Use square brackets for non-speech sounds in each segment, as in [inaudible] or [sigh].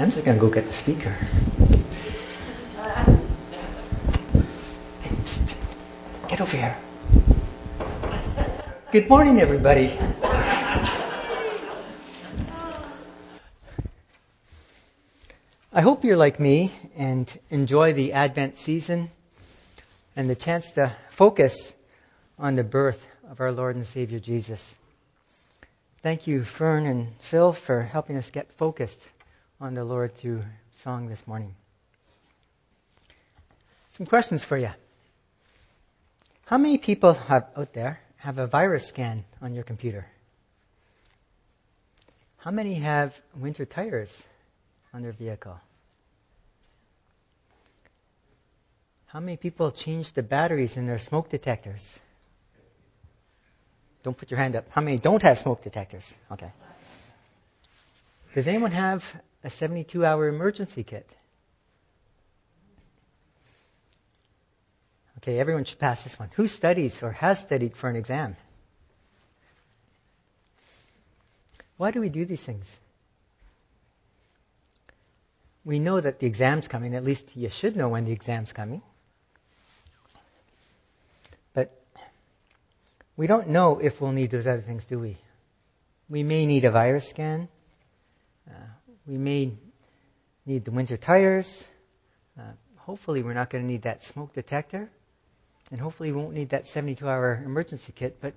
I'm just going to go get the speaker. Psst. Get over here. Good morning, everybody. I hope you're like me and enjoy the Advent season and the chance to focus on the birth of our Lord and Savior Jesus. Thank you, Fern and Phil, for helping us get focused on the Lord through song this morning. Some questions for you. How many people have, out there have a virus scan on your computer? How many have winter tires on their vehicle? How many people change the batteries in their smoke detectors? Don't put your hand up. How many don't have smoke detectors? Okay. Does anyone have a 72 hour emergency kit? Okay, everyone should pass this one. Who studies or has studied for an exam? Why do we do these things? We know that the exam's coming. At least you should know when the exam's coming. But we don't know if we'll need those other things, do we? We may need a virus scan. Uh, we may need the winter tires. Uh, hopefully, we're not going to need that smoke detector. And hopefully, we won't need that 72 hour emergency kit. But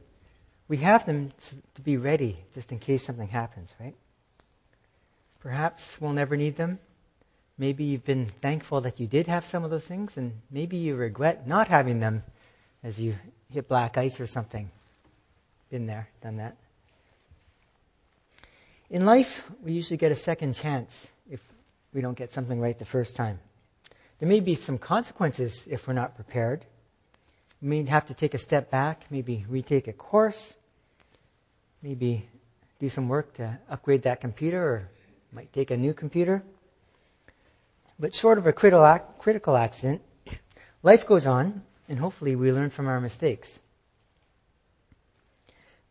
we have them to be ready just in case something happens, right? Perhaps we'll never need them. Maybe you've been thankful that you did have some of those things, and maybe you regret not having them as you hit black ice or something. Been there, done that. In life, we usually get a second chance if we don't get something right the first time. There may be some consequences if we're not prepared. We may have to take a step back, maybe retake a course, maybe do some work to upgrade that computer, or might take a new computer. But short of a critical accident, life goes on, and hopefully we learn from our mistakes.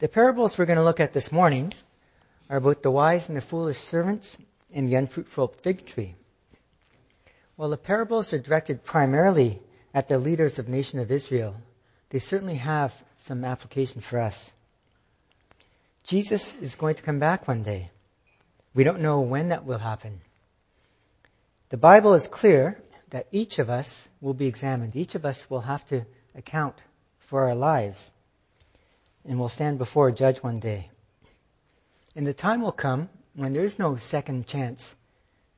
The parables we're going to look at this morning are both the wise and the foolish servants and the unfruitful fig tree. While the parables are directed primarily at the leaders of the nation of Israel, they certainly have some application for us. Jesus is going to come back one day. We don't know when that will happen. The Bible is clear that each of us will be examined. Each of us will have to account for our lives and will stand before a judge one day. And the time will come when there is no second chance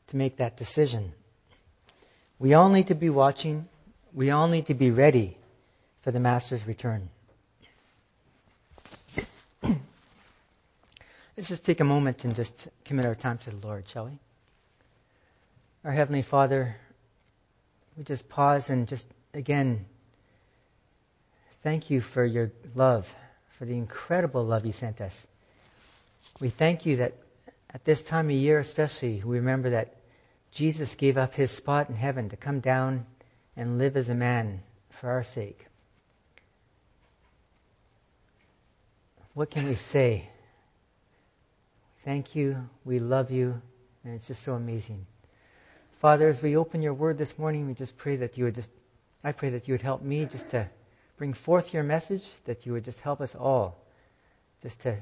to make that decision. We all need to be watching. We all need to be ready for the Master's return. [clears throat] Let's just take a moment and just commit our time to the Lord, shall we? Our Heavenly Father, we just pause and just again thank you for your love, for the incredible love you sent us. We thank you that at this time of year, especially, we remember that Jesus gave up his spot in heaven to come down and live as a man for our sake. What can we say? Thank you, we love you, and it's just so amazing. Father, as we open your word this morning, we just pray that you would just, I pray that you would help me just to bring forth your message, that you would just help us all just to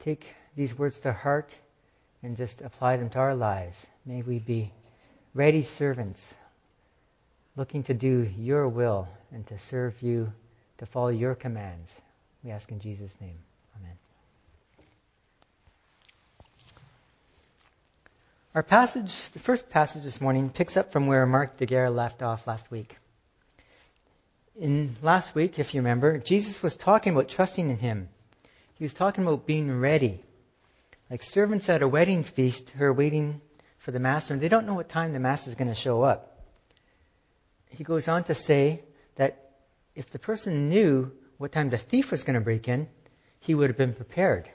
take these words to heart and just apply them to our lives. May we be ready servants, looking to do your will and to serve you, to follow your commands. We ask in Jesus' name. Amen. Our passage, the first passage this morning, picks up from where Mark Daguerre left off last week. In last week, if you remember, Jesus was talking about trusting in Him. He was talking about being ready. Like servants at a wedding feast who are waiting for the master, and they don't know what time the master is going to show up. He goes on to say that if the person knew what time the thief was going to break in, he would have been prepared.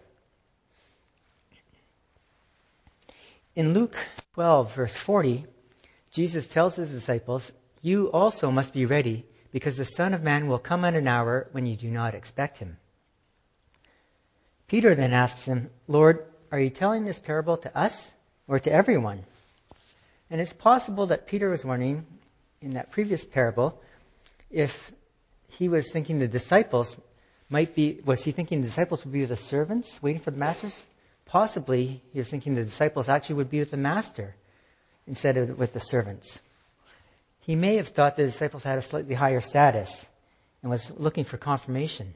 In Luke 12, verse 40, Jesus tells his disciples, You also must be ready, because the Son of Man will come at an hour when you do not expect him. Peter then asks him, Lord, are you telling this parable to us or to everyone? And it's possible that Peter was wondering in that previous parable if he was thinking the disciples might be, was he thinking the disciples would be with the servants waiting for the masters? Possibly he was thinking the disciples actually would be with the master instead of with the servants. He may have thought the disciples had a slightly higher status and was looking for confirmation.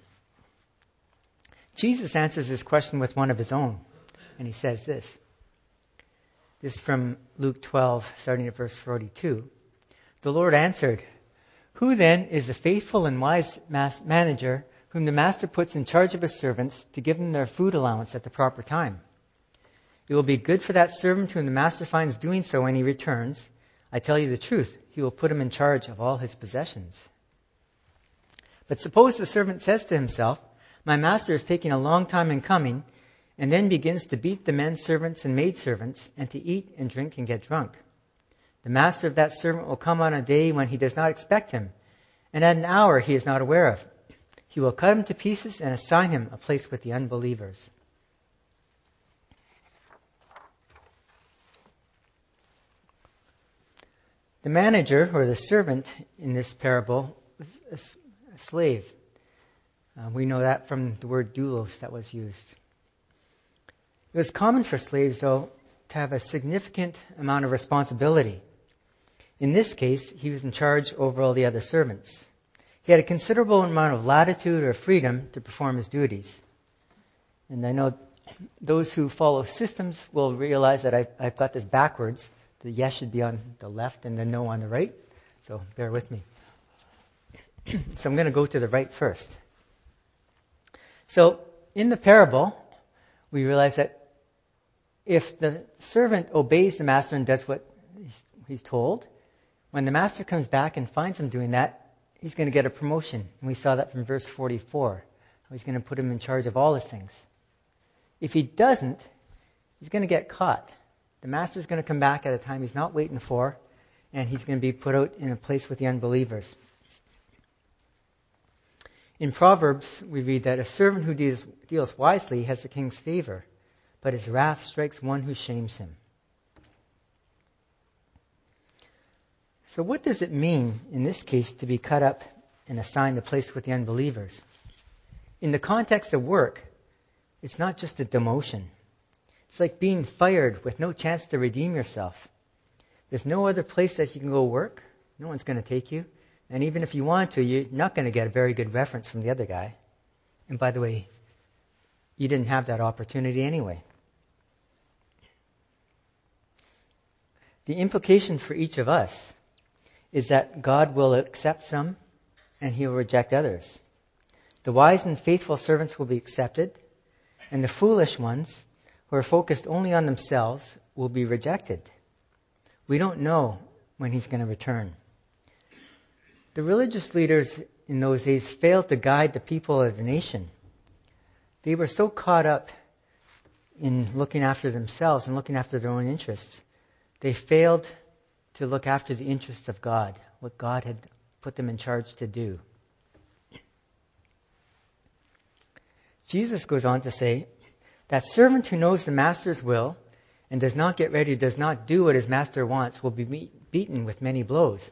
Jesus answers this question with one of his own, and he says this. This is from Luke 12, starting at verse 42. The Lord answered, Who then is the faithful and wise manager whom the master puts in charge of his servants to give them their food allowance at the proper time? It will be good for that servant whom the master finds doing so when he returns. I tell you the truth, he will put him in charge of all his possessions. But suppose the servant says to himself, My master is taking a long time in coming, and then begins to beat the men servants and maid servants, and to eat and drink and get drunk. The master of that servant will come on a day when he does not expect him, and at an hour he is not aware of. He will cut him to pieces and assign him a place with the unbelievers. The manager or the servant in this parable was a, slave. Uh, we know that from the word doulos that was used. It was common for slaves, though, to have a significant amount of responsibility. In this case, he was in charge over all the other servants. He had a considerable amount of latitude or freedom to perform his duties. And I know those who follow systems will realize that I've, I've got this backwards. The yes should be on the left and the no on the right. So bear with me. [clears throat] so I'm going to go to the right first. So in the parable, we realize that if the servant obeys the master and does what he's told, when the master comes back and finds him doing that, he's going to get a promotion. And we saw that from verse 44. He's going to put him in charge of all his things. If he doesn't, he's going to get caught. The master's going to come back at a time he's not waiting for, and he's going to be put out in a place with the unbelievers. In Proverbs, we read that a servant who deals, deals wisely has the king's favor, but his wrath strikes one who shames him. So, what does it mean in this case to be cut up and assigned a place with the unbelievers? In the context of work, it's not just a demotion. It's like being fired with no chance to redeem yourself. There's no other place that you can go work. No one's going to take you. And even if you want to, you're not going to get a very good reference from the other guy. And by the way, you didn't have that opportunity anyway. The implication for each of us is that God will accept some and he will reject others. The wise and faithful servants will be accepted, and the foolish ones, who are focused only on themselves, will be rejected. We don't know when he's going to return. The religious leaders in those days failed to guide the people of the nation. They were so caught up in looking after themselves and looking after their own interests, they failed to look after the interests of God, what God had put them in charge to do. Jesus goes on to say, that servant who knows the master's will and does not get ready, does not do what his master wants, will be beaten with many blows.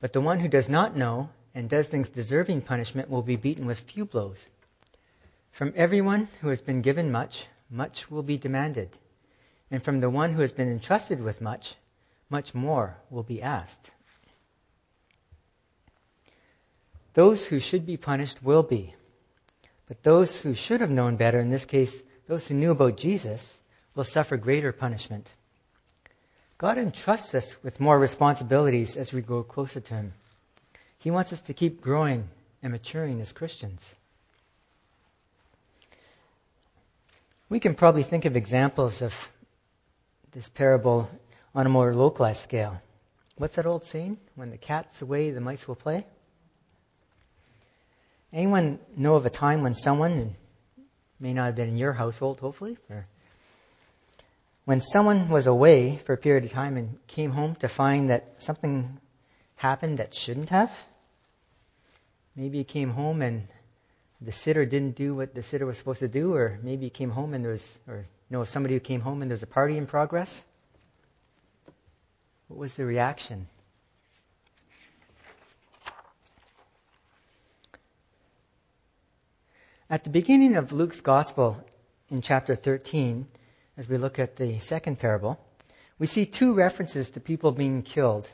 But the one who does not know and does things deserving punishment will be beaten with few blows. From everyone who has been given much, much will be demanded. And from the one who has been entrusted with much, much more will be asked. Those who should be punished will be. But those who should have known better, in this case, those who knew about Jesus, will suffer greater punishment. God entrusts us with more responsibilities as we grow closer to Him. He wants us to keep growing and maturing as Christians. We can probably think of examples of this parable on a more localized scale. What's that old saying? When the cat's away, the mice will play? Anyone know of a time when someone, may not have been in your household, hopefully, or when someone was away for a period of time and came home to find that something happened that shouldn't have? Maybe he came home and the sitter didn't do what the sitter was supposed to do, or maybe he came home and there was, or know somebody who came home and there's a party in progress. What was the reaction? At the beginning of Luke's Gospel in chapter 13, as we look at the second parable, we see two references to people being killed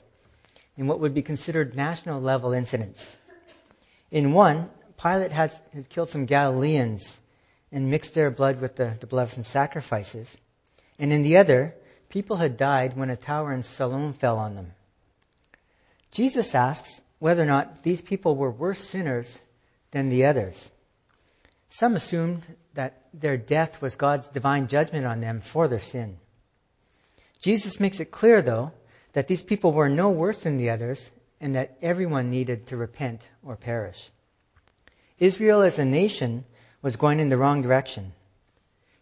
in what would be considered national level incidents. In one, Pilate had killed some Galileans and mixed their blood with the, the blood of some sacrifices. And in the other, people had died when a tower in Siloam fell on them. Jesus asks whether or not these people were worse sinners than the others. Some assumed that their death was God's divine judgment on them for their sin. Jesus makes it clear, though, that these people were no worse than the others and that everyone needed to repent or perish. Israel as a nation was going in the wrong direction.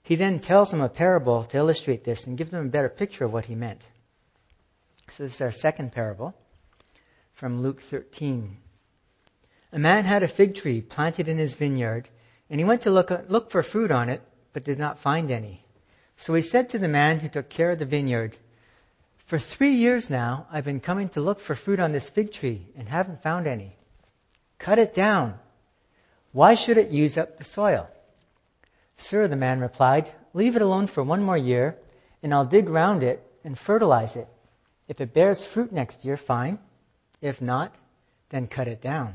He then tells them a parable to illustrate this and give them a better picture of what he meant. So this is our second parable from Luke 13. A man had a fig tree planted in his vineyard, and he went to look, look for fruit on it, but did not find any. So he said to the man who took care of the vineyard, For three years now I've been coming to look for fruit on this fig tree and haven't found any. Cut it down. Why should it use up the soil? Sir, the man replied, leave it alone for one more year, and I'll dig round it and fertilize it. If it bears fruit next year, fine. If not, then cut it down.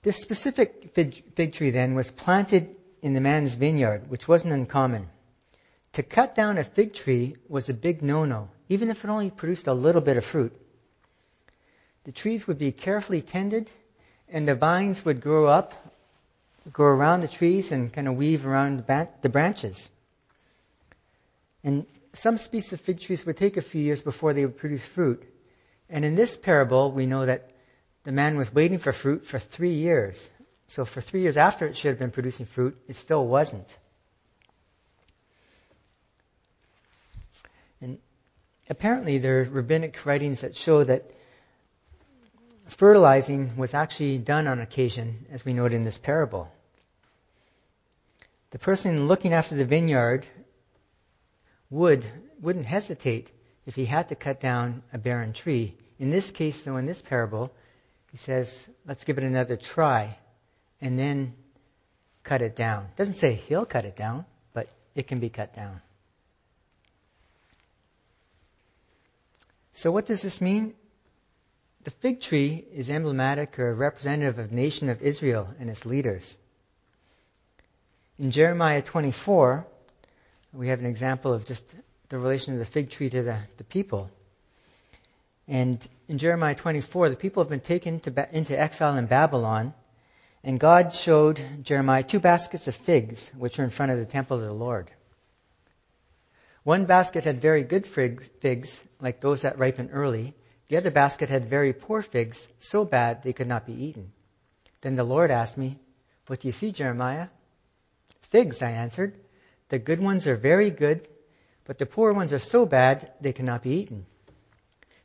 This specific fig, tree then was planted in the man's vineyard, which wasn't uncommon. To cut down a fig tree was a big no-no, even if it only produced a little bit of fruit. The trees would be carefully tended and the vines would grow up, grow around the trees and kind of weave around the branches. And some species of fig trees would take a few years before they would produce fruit. And in this parable, we know that the man was waiting for fruit for three years. So for three years after it should have been producing fruit, it still wasn't. And apparently there are rabbinic writings that show that fertilizing was actually done on occasion, as we note in this parable. The person looking after the vineyard would, wouldn't hesitate if he had to cut down a barren tree. In this case, though, in this parable, he says, let's give it another try and then cut it down. It doesn't say he'll cut it down, but it can be cut down. So what does this mean? The fig tree is emblematic or representative of the nation of Israel and its leaders. In Jeremiah 24, we have an example of just the relation of the fig tree to the, the people. And in Jeremiah 24, the people have been taken to, into exile in Babylon, and God showed Jeremiah two baskets of figs, which are in front of the temple of the Lord. One basket had very good figs, figs like those that ripen early, the other basket had very poor figs, so bad they could not be eaten. Then the Lord asked me, What do you see, Jeremiah? Figs, I answered. The good ones are very good, but the poor ones are so bad they cannot be eaten.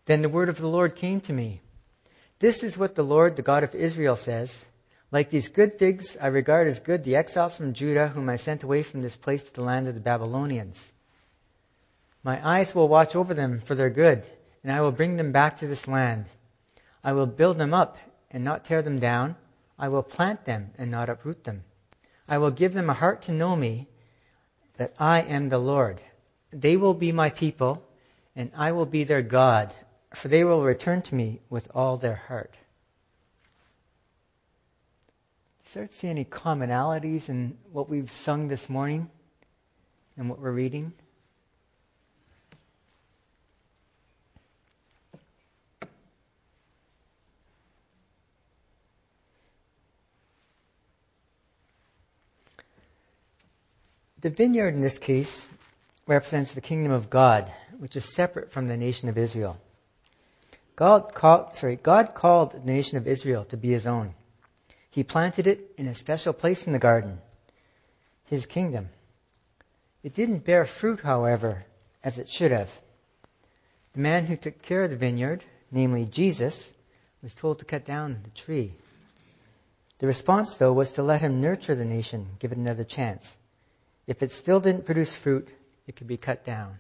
Then the word of the Lord came to me. This is what the Lord, the God of Israel, says. Like these good figs, I regard as good the exiles from Judah whom I sent away from this place to the land of the Babylonians. My eyes will watch over them for their good and I will bring them back to this land. I will build them up and not tear them down. I will plant them and not uproot them. I will give them a heart to know me, that I am the Lord. They will be my people, and I will be their God, for they will return to me with all their heart. Start see any commonalities in what we've sung this morning and what we're reading? The vineyard in this case represents the kingdom of God, which is separate from the nation of Israel. God called, sorry, God called the nation of Israel to be his own. He planted it in a special place in the garden, his kingdom. It didn't bear fruit, however, as it should have. The man who took care of the vineyard, namely Jesus, was told to cut down the tree. The response, though, was to let him nurture the nation, give it another chance. If it still didn't produce fruit, it could be cut down.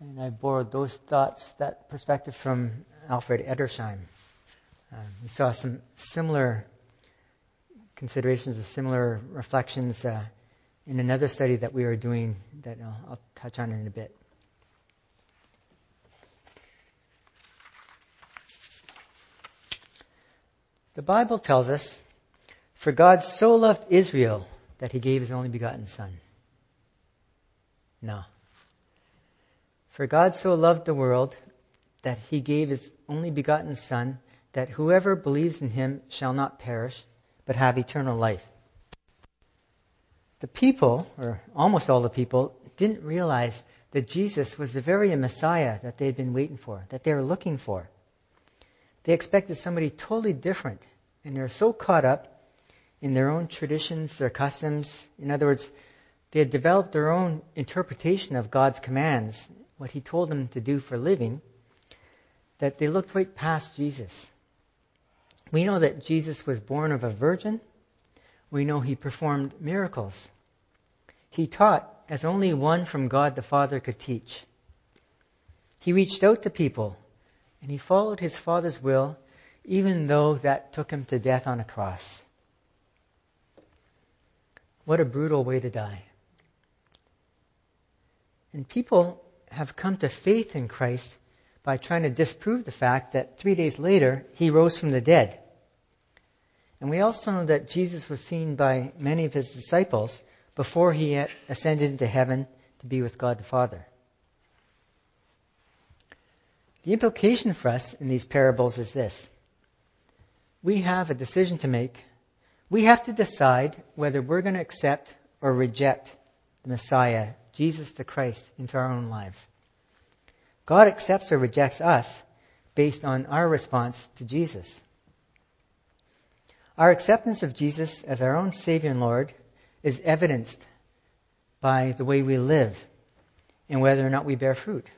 And I borrowed those thoughts, that perspective from Alfred Edersheim. Um, we saw some similar considerations or similar reflections uh, in another study that we are doing that I'll, I'll touch on in a bit. The Bible tells us for God so loved Israel that he gave his only begotten Son. No. For God so loved the world that he gave his only begotten Son, that whoever believes in him shall not perish, but have eternal life. The people, or almost all the people, didn't realize that Jesus was the very Messiah that they had been waiting for, that they were looking for. They expected somebody totally different, and they're so caught up in their own traditions, their customs. In other words, they had developed their own interpretation of God's commands, what He told them to do for living, that they looked right past Jesus. We know that Jesus was born of a virgin. We know He performed miracles. He taught as only one from God the Father could teach. He reached out to people and he followed his Father's will even though that took him to death on a cross. What a brutal way to die. And people have come to faith in Christ by trying to disprove the fact that three days later he rose from the dead. And we also know that Jesus was seen by many of his disciples before he ascended into heaven to be with God the Father. The implication for us in these parables is this. We have a decision to make. We have to decide whether we're going to accept or reject the Messiah, Jesus the Christ, into our own lives. God accepts or rejects us based on our response to Jesus. Our acceptance of Jesus as our own Savior and Lord is evidenced by the way we live and whether or not we bear fruit.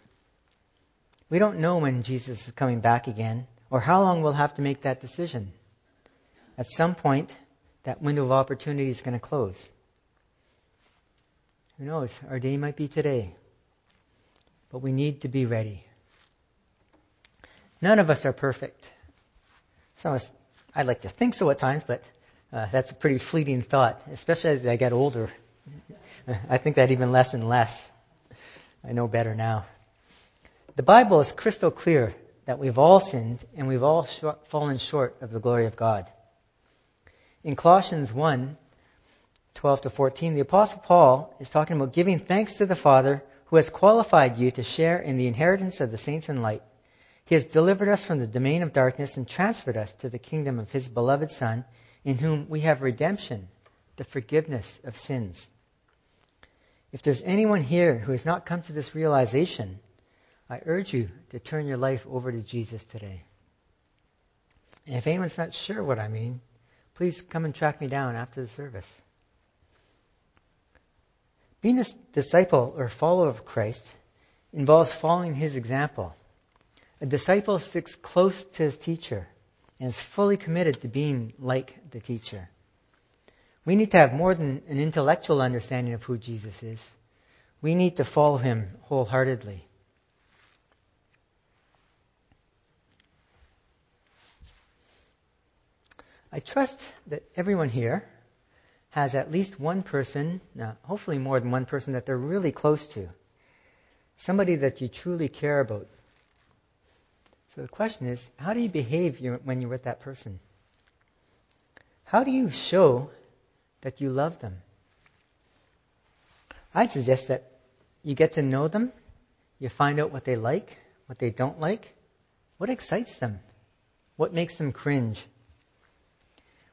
We don't know when Jesus is coming back again or how long we'll have to make that decision. At some point, that window of opportunity is going to close. Who knows? Our day might be today. But we need to be ready. None of us are perfect. Some of us, I'd like to think so at times, but uh, that's a pretty fleeting thought, especially as I get older. [laughs] I think that even less and less. I know better now. The Bible is crystal clear that we've all sinned and we've all fallen short of the glory of God. In Colossians 1, 12 to 14, the Apostle Paul is talking about giving thanks to the Father who has qualified you to share in the inheritance of the saints in light. He has delivered us from the domain of darkness and transferred us to the kingdom of His beloved Son, in whom we have redemption, the forgiveness of sins. If there's anyone here who has not come to this realization, I urge you to turn your life over to Jesus today. And if anyone's not sure what I mean, please come and track me down after the service. Being a disciple or follower of Christ involves following his example. A disciple sticks close to his teacher and is fully committed to being like the teacher. We need to have more than an intellectual understanding of who Jesus is. We need to follow him wholeheartedly. I trust that everyone here has at least one person, now hopefully more than one person that they're really close to. Somebody that you truly care about. So the question is, how do you behave when you're with that person? How do you show that you love them? I'd suggest that you get to know them, you find out what they like, what they don't like, what excites them, what makes them cringe.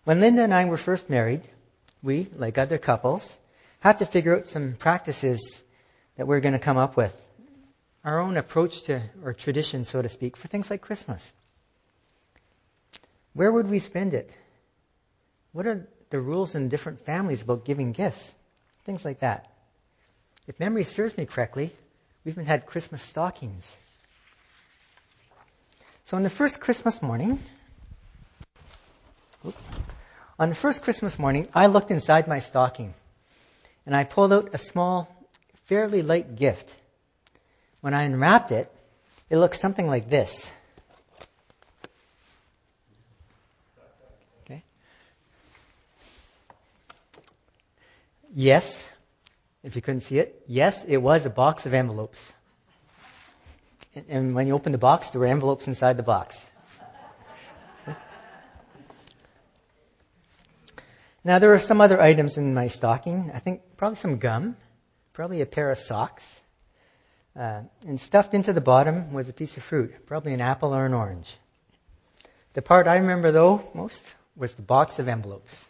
When Linda and I were first married, we, like other couples, had to figure out some practices that we're going to come up with our own approach to, or tradition, so to speak, for things like Christmas. Where would we spend it? What are the rules in different families about giving gifts? Things like that. If memory serves me correctly, we even had Christmas stockings. So on the first Christmas morning, on the first Christmas morning, I looked inside my stocking and I pulled out a small, fairly light gift when I unwrapped it, it looked something like this. Okay. Yes, if you couldn't see it, yes, it was a box of envelopes. And, when you opened the box, there were envelopes inside the box. Now there are some other items in my stocking. I think probably some gum, probably a pair of socks. Uh, and stuffed into the bottom was a piece of fruit, probably an apple or an orange. The part I remember though most was the box of envelopes.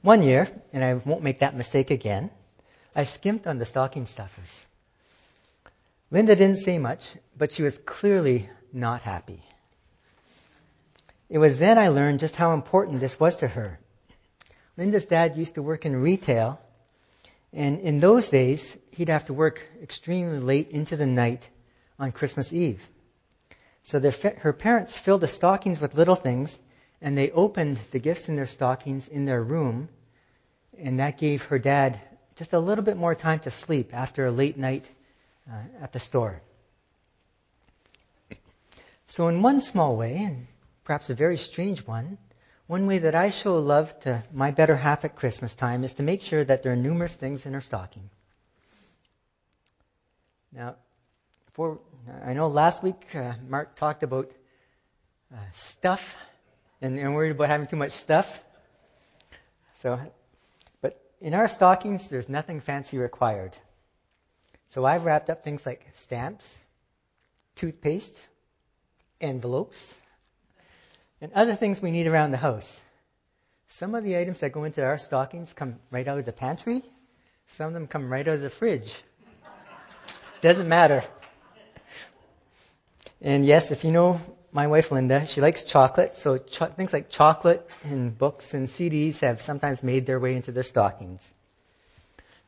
One year, and I won't make that mistake again, I skimped on the stocking stuffers. Linda didn't say much, but she was clearly not happy. It was then I learned just how important this was to her. Linda's dad used to work in retail, and in those days, he'd have to work extremely late into the night on Christmas Eve. So her parents filled the stockings with little things, and they opened the gifts in their stockings in their room, and that gave her dad just a little bit more time to sleep after a late night uh, at the store. So, in one small way, and perhaps a very strange one, one way that I show love to my better half at Christmas time is to make sure that there are numerous things in her stocking. Now, for I know last week uh, Mark talked about uh, stuff and, and worried about having too much stuff. So, but in our stockings, there's nothing fancy required. So I've wrapped up things like stamps, toothpaste, envelopes, and other things we need around the house. Some of the items that go into our stockings come right out of the pantry. Some of them come right out of the fridge. Doesn't matter. And yes, if you know my wife Linda, she likes chocolate, so cho- things like chocolate and books and CDs have sometimes made their way into the stockings.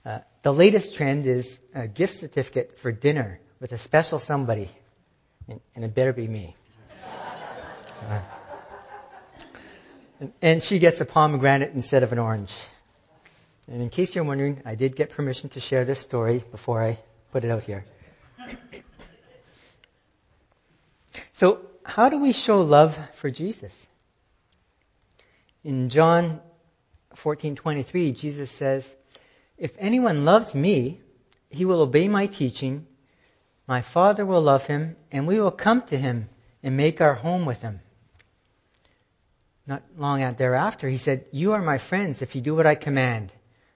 Uh, the latest trend is a gift certificate for dinner with a special somebody, and, and it better be me. Uh, and, she gets a pomegranate instead of an orange. And in case you're wondering, I did get permission to share this story before I put it out here. So, how do we show love for Jesus? In John 14:23, Jesus says, if anyone loves me, he will obey my teaching. My Father will love him, and we will come to him and make our home with him. Not long thereafter, he said, You are my friends if you do what I command.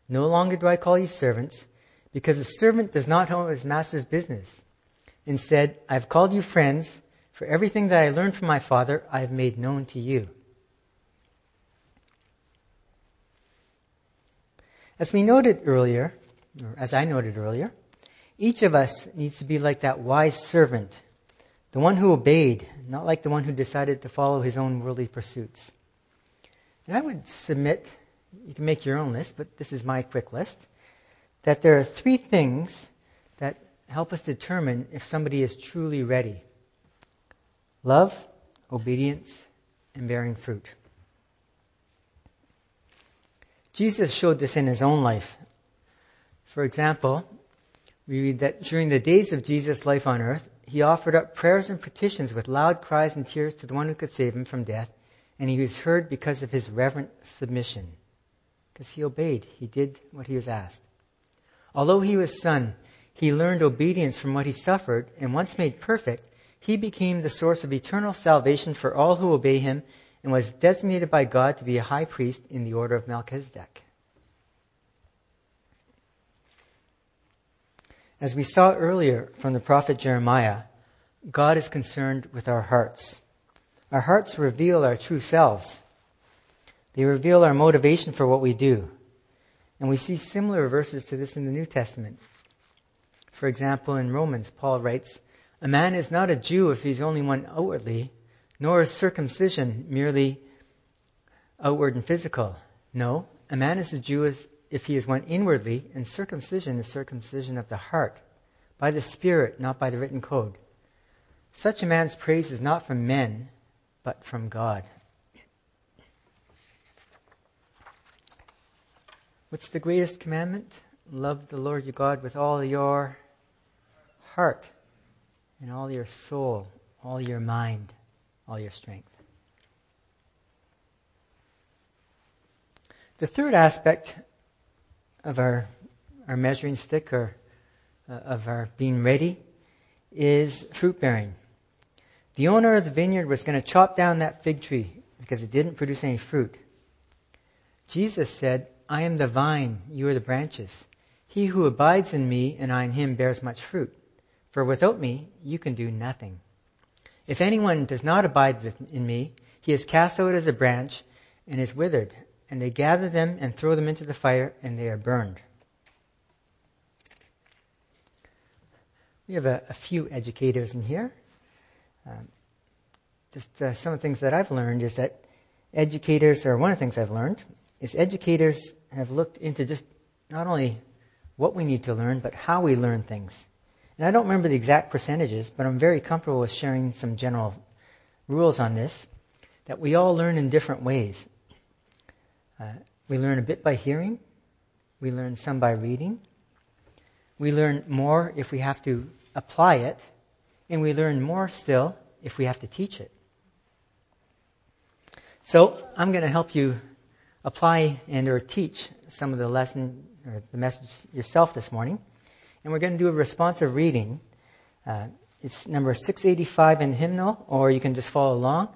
No longer do I call you servants, because a servant does not know his master's business. Instead, I have called you friends, for everything that I learned from my Father I have made known to you. As we noted earlier, or as I noted earlier, each of us needs to be like that wise servant, the one who obeyed, not like the one who decided to follow his own worldly pursuits. And I would submit, you can make your own list, but this is my quick list, that there are three things that help us determine if somebody is truly ready love, obedience, and bearing fruit. Jesus showed this in his own life. For example, we read that during the days of Jesus' life on earth, he offered up prayers and petitions with loud cries and tears to the one who could save him from death, and he was heard because of his reverent submission. Because he obeyed, he did what he was asked. Although he was son, he learned obedience from what he suffered, and once made perfect, he became the source of eternal salvation for all who obey him and was designated by God to be a high priest in the order of Melchizedek. As we saw earlier from the prophet Jeremiah, God is concerned with our hearts. Our hearts reveal our true selves. They reveal our motivation for what we do. And we see similar verses to this in the New Testament. For example, in Romans, Paul writes, A man is not a Jew if he's only one outwardly, nor is circumcision merely outward and physical. No, a man is a Jew if he is one inwardly, and circumcision is circumcision of the heart, by the Spirit, not by the written code. Such a man's praise is not from men, but from God. What's the greatest commandment? Love the Lord your God with all your heart and all your soul, all your mind, all your strength. The third aspect of our, our measuring stick or uh, of our being ready is fruit bearing. The owner of the vineyard was going to chop down that fig tree because it didn't produce any fruit. Jesus said, I am the vine, you are the branches. He who abides in me and I in him bears much fruit. For without me, you can do nothing. If anyone does not abide in me, he is cast out as a branch and is withered, and they gather them and throw them into the fire, and they are burned. We have a, a few educators in here. Um, just uh, some of the things that I've learned is that educators, or one of the things I've learned, is educators have looked into just not only what we need to learn, but how we learn things. And I don't remember the exact percentages, but I'm very comfortable with sharing some general rules on this, that we all learn in different ways. Uh, we learn a bit by hearing. We learn some by reading. We learn more if we have to apply it. And we learn more still if we have to teach it. So I'm going to help you apply and or teach some of the lesson or the message yourself this morning. And we're going to do a responsive reading. Uh, it's number 685 in the hymnal, or you can just follow along.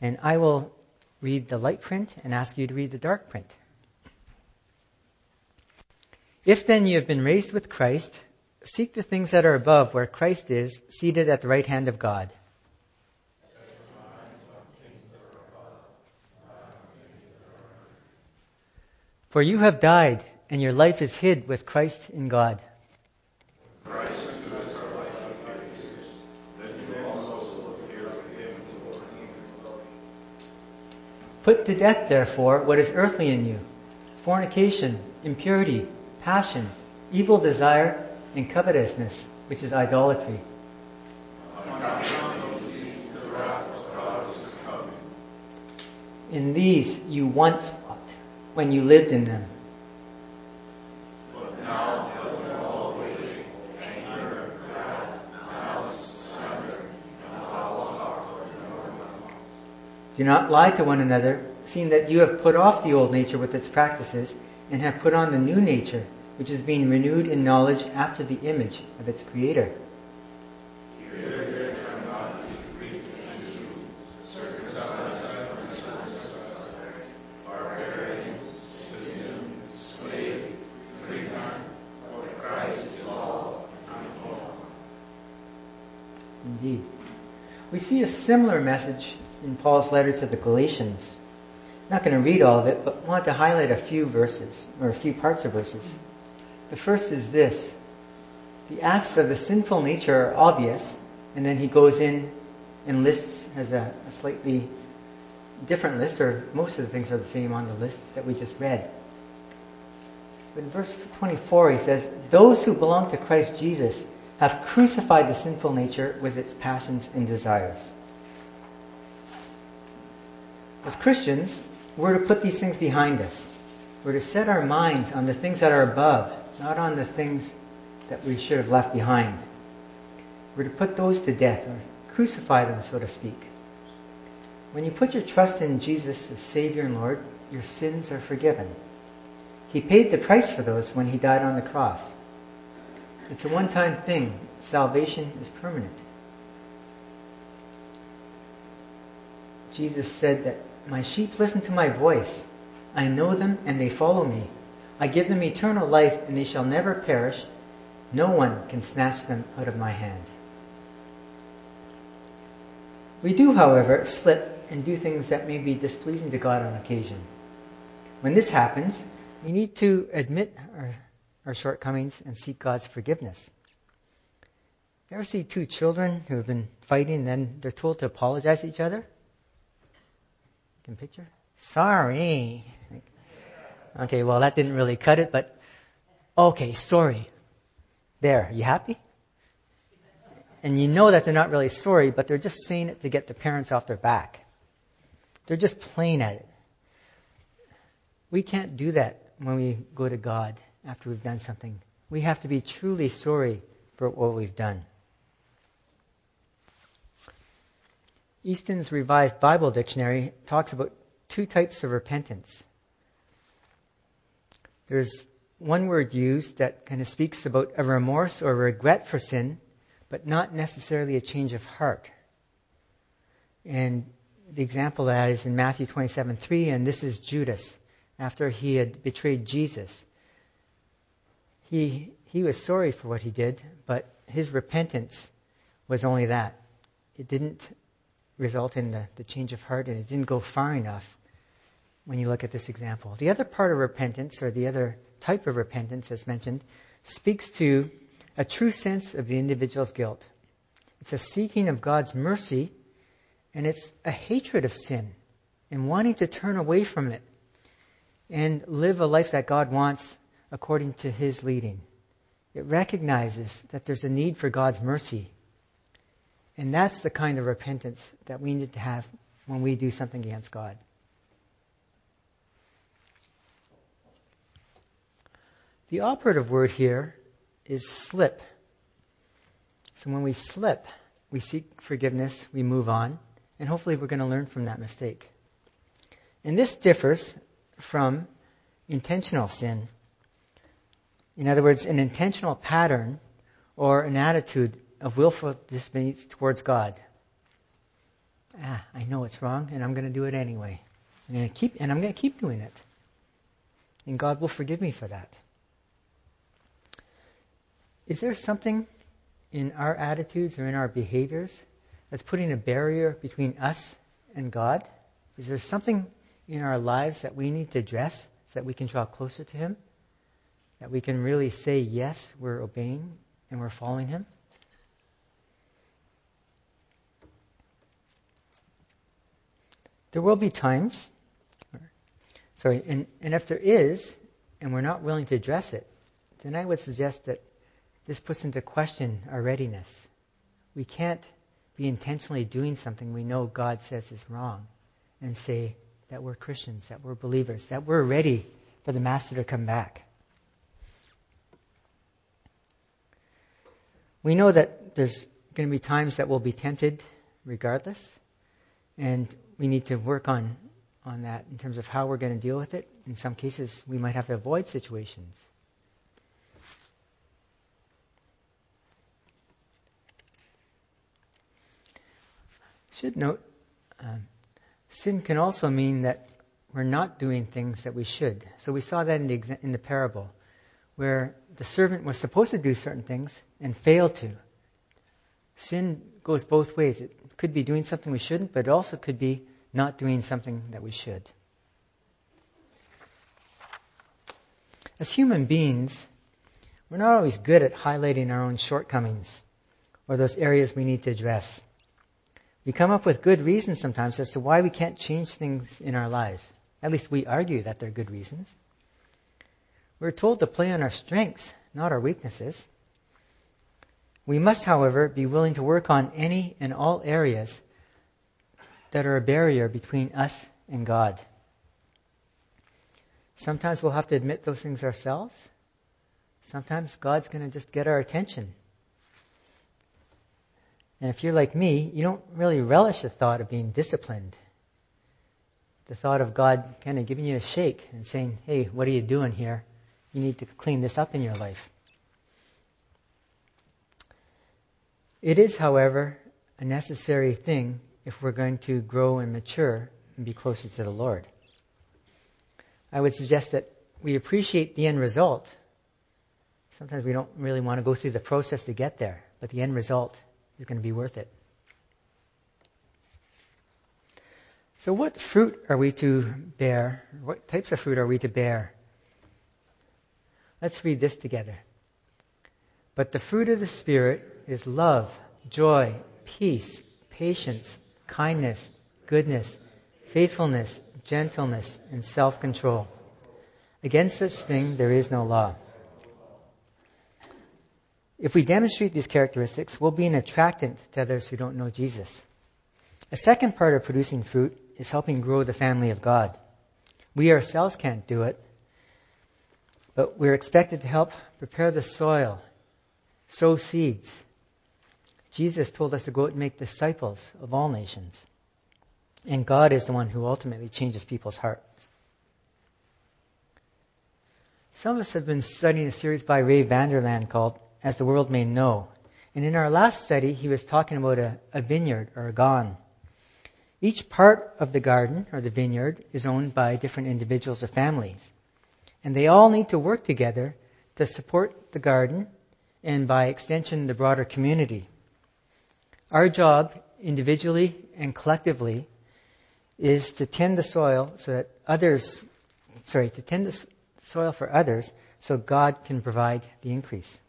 And I will read the light print and ask you to read the dark print. If then you have been raised with Christ, seek the things that are above where Christ is, seated at the right hand of God. For you have died, and your life is hid with Christ in God. Put to death, therefore, what is earthly in you fornication, impurity, passion, evil desire, and covetousness, which is idolatry. In these you once walked when you lived in them. but now Do not lie to one another, seeing that you have put off the old nature with its practices, and have put on the new nature, which is being renewed in knowledge after the image of its Creator. Indeed. We see a similar message in Paul's letter to the Galatians. I'm not going to read all of it, but want to highlight a few verses, or a few parts of verses. The first is this. The acts of the sinful nature are obvious, and then he goes in and lists as a, a slightly different list, or most of the things are the same on the list that we just read. But in verse 24 he says, Those who belong to Christ Jesus have crucified the sinful nature with its passions and desires. As Christians, we're to put these things behind us. We're to set our minds on the things that are above, not on the things that we should have left behind. We're to put those to death, or crucify them, so to speak. When you put your trust in Jesus as Savior and Lord, your sins are forgiven. He paid the price for those when He died on the cross. It's a one time thing. Salvation is permanent. Jesus said that my sheep listen to my voice. I know them and they follow me. I give them eternal life and they shall never perish. No one can snatch them out of my hand. We do, however, slip and do things that may be displeasing to God on occasion. When this happens, we need to admit our, our shortcomings and seek God's forgiveness. You ever see two children who have been fighting and then they're told to apologize to each other? You Can picture? Sorry. Okay, well, that didn't really cut it, but okay, sorry. There, you happy? And you know that they're not really sorry, but they're just saying it to get the parents off their back. They're just playing at it. We can't do that when we go to God after we've done something. We have to be truly sorry for what we've done. Easton's Revised Bible Dictionary talks about two types of repentance there's one word used that kind of speaks about a remorse or a regret for sin, but not necessarily a change of heart. And the example of that is in Matthew 27 3, and this is Judas after he had betrayed Jesus. He, he was sorry for what he did, but his repentance was only that. It didn't result in the, the change of heart, and it didn't go far enough when you look at this example. The other part of repentance, or the other type of repentance, as mentioned, speaks to a true sense of the individual's guilt. It's a seeking of God's mercy, and it's a hatred of sin and wanting to turn away from it and live a life that God wants according to His leading. It recognizes that there's a need for God's mercy. And that's the kind of repentance that we need to have when we do something against God. The operative word here is slip. So when we slip, we seek forgiveness, we move on, and hopefully we're going to learn from that mistake. And this differs from intentional sin. In other words, an intentional pattern or an attitude of willful disobedience towards God. Ah, I know it's wrong, and I'm going to do it anyway. I'm going to keep, and I'm going to keep doing it. And God will forgive me for that. Is there something in our attitudes or in our behaviors that's putting a barrier between us and God? Is there something in our lives that we need to address so that we can draw closer to Him? That we can really say, yes, we're obeying and we're following Him? There will be times, sorry, and, and if there is, and we're not willing to address it, then I would suggest that this puts into question our readiness. We can't be intentionally doing something we know God says is wrong and say that we're Christians, that we're believers, that we're ready for the Master to come back. We know that there's going to be times that we'll be tempted regardless, and we need to work on, on that in terms of how we're going to deal with it. In some cases, we might have to avoid situations. Should note um, sin can also mean that we're not doing things that we should. So we saw that in the, in the parable, where the servant was supposed to do certain things and failed to. Sin goes both ways. It could be doing something we shouldn't, but it also could be not doing something that we should. As human beings, we're not always good at highlighting our own shortcomings or those areas we need to address. We come up with good reasons sometimes as to why we can't change things in our lives. At least we argue that they're good reasons. We're told to play on our strengths, not our weaknesses. We must, however, be willing to work on any and all areas that are a barrier between us and God. Sometimes we'll have to admit those things ourselves. Sometimes God's going to just get our attention and if you're like me, you don't really relish the thought of being disciplined. The thought of God kind of giving you a shake and saying, hey, what are you doing here? You need to clean this up in your life. It is, however, a necessary thing if we're going to grow and mature and be closer to the Lord. I would suggest that we appreciate the end result. Sometimes we don't really want to go through the process to get there, but the end result is going to be worth it. So, what fruit are we to bear? What types of fruit are we to bear? Let's read this together. But the fruit of the Spirit is love, joy, peace, patience, kindness, goodness, faithfulness, gentleness, and self control. Against such thing there is no law. If we demonstrate these characteristics, we'll be an attractant to others who don't know Jesus. A second part of producing fruit is helping grow the family of God. We ourselves can't do it, but we're expected to help prepare the soil, sow seeds. Jesus told us to go out and make disciples of all nations. And God is the one who ultimately changes people's hearts. Some of us have been studying a series by Ray Vander Laan called As the World May Know. And in our last study, he was talking about a, a vineyard or a garden. Each part of the garden or the vineyard is owned by different individuals or families. And they all need to work together to support the garden and by extension the broader community. Our job, individually and collectively, is to tend the soil so that others, sorry, to tend the soil for others so God can provide the increase.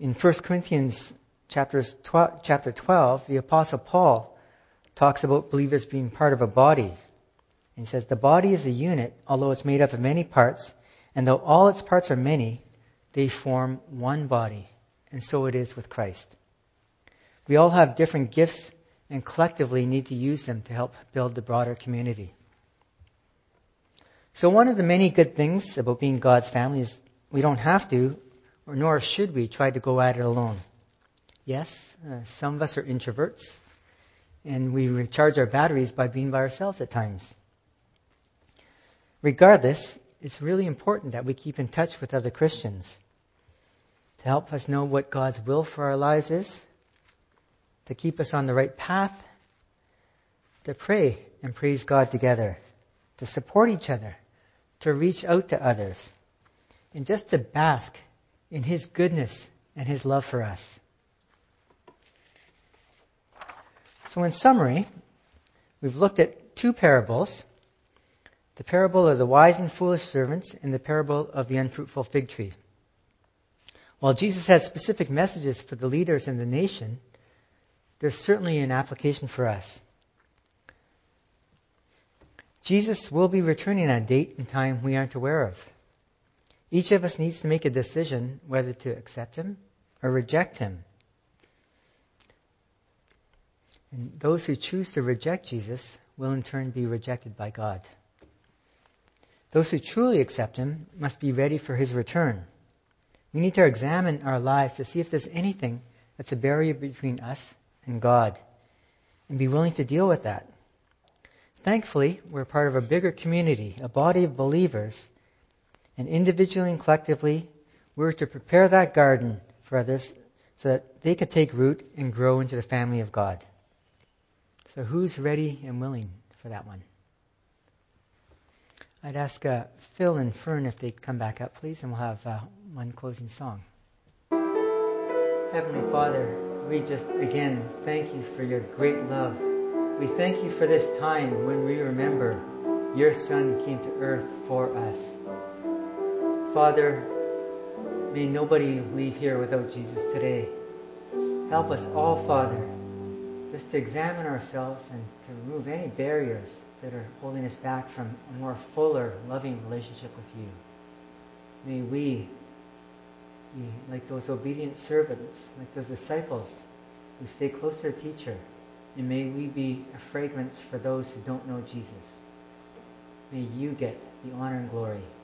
In 1 Corinthians chapters 12, chapter 12, the Apostle Paul talks about believers being part of a body. He says, The body is a unit, although it's made up of many parts, and though all its parts are many, they form one body. And so it is with Christ. We all have different gifts and collectively need to use them to help build the broader community. So one of the many good things about being God's family is we don't have to, or nor should we, try to go at it alone. Yes, uh, some of us are introverts, and we recharge our batteries by being by ourselves at times. Regardless, it's really important that we keep in touch with other Christians to help us know what God's will for our lives is, to keep us on the right path, to pray and praise God together, to support each other, to reach out to others, and just to bask in His goodness and His love for us. So, in summary, we've looked at two parables the parable of the wise and foolish servants and the parable of the unfruitful fig tree. While Jesus had specific messages for the leaders in the nation, there's certainly an application for us. Jesus will be returning at a date and time we aren't aware of. Each of us needs to make a decision whether to accept him or reject him. And those who choose to reject Jesus will in turn be rejected by God. Those who truly accept Him must be ready for His return. We need to examine our lives to see if there's anything that's a barrier between us and God and be willing to deal with that. Thankfully, we're part of a bigger community, a body of believers, and individually and collectively, we're to prepare that garden for others so that they could take root and grow into the family of God. So who's ready and willing for that one? I'd ask uh, Phil and Fern if they'd come back up, please, and we'll have uh, one closing song. Heavenly Father, we just again thank you for your great love. We thank you for this time when we remember your Son came to earth for us. Father, may nobody leave here without Jesus today. Help us all, Father, just to examine ourselves and to remove any barriers that are holding us back from a more fuller, loving relationship with you. May we be like those obedient servants, like those disciples who stay close to the teacher. And may we be a fragrance for those who don't know Jesus. May you get the honor and glory.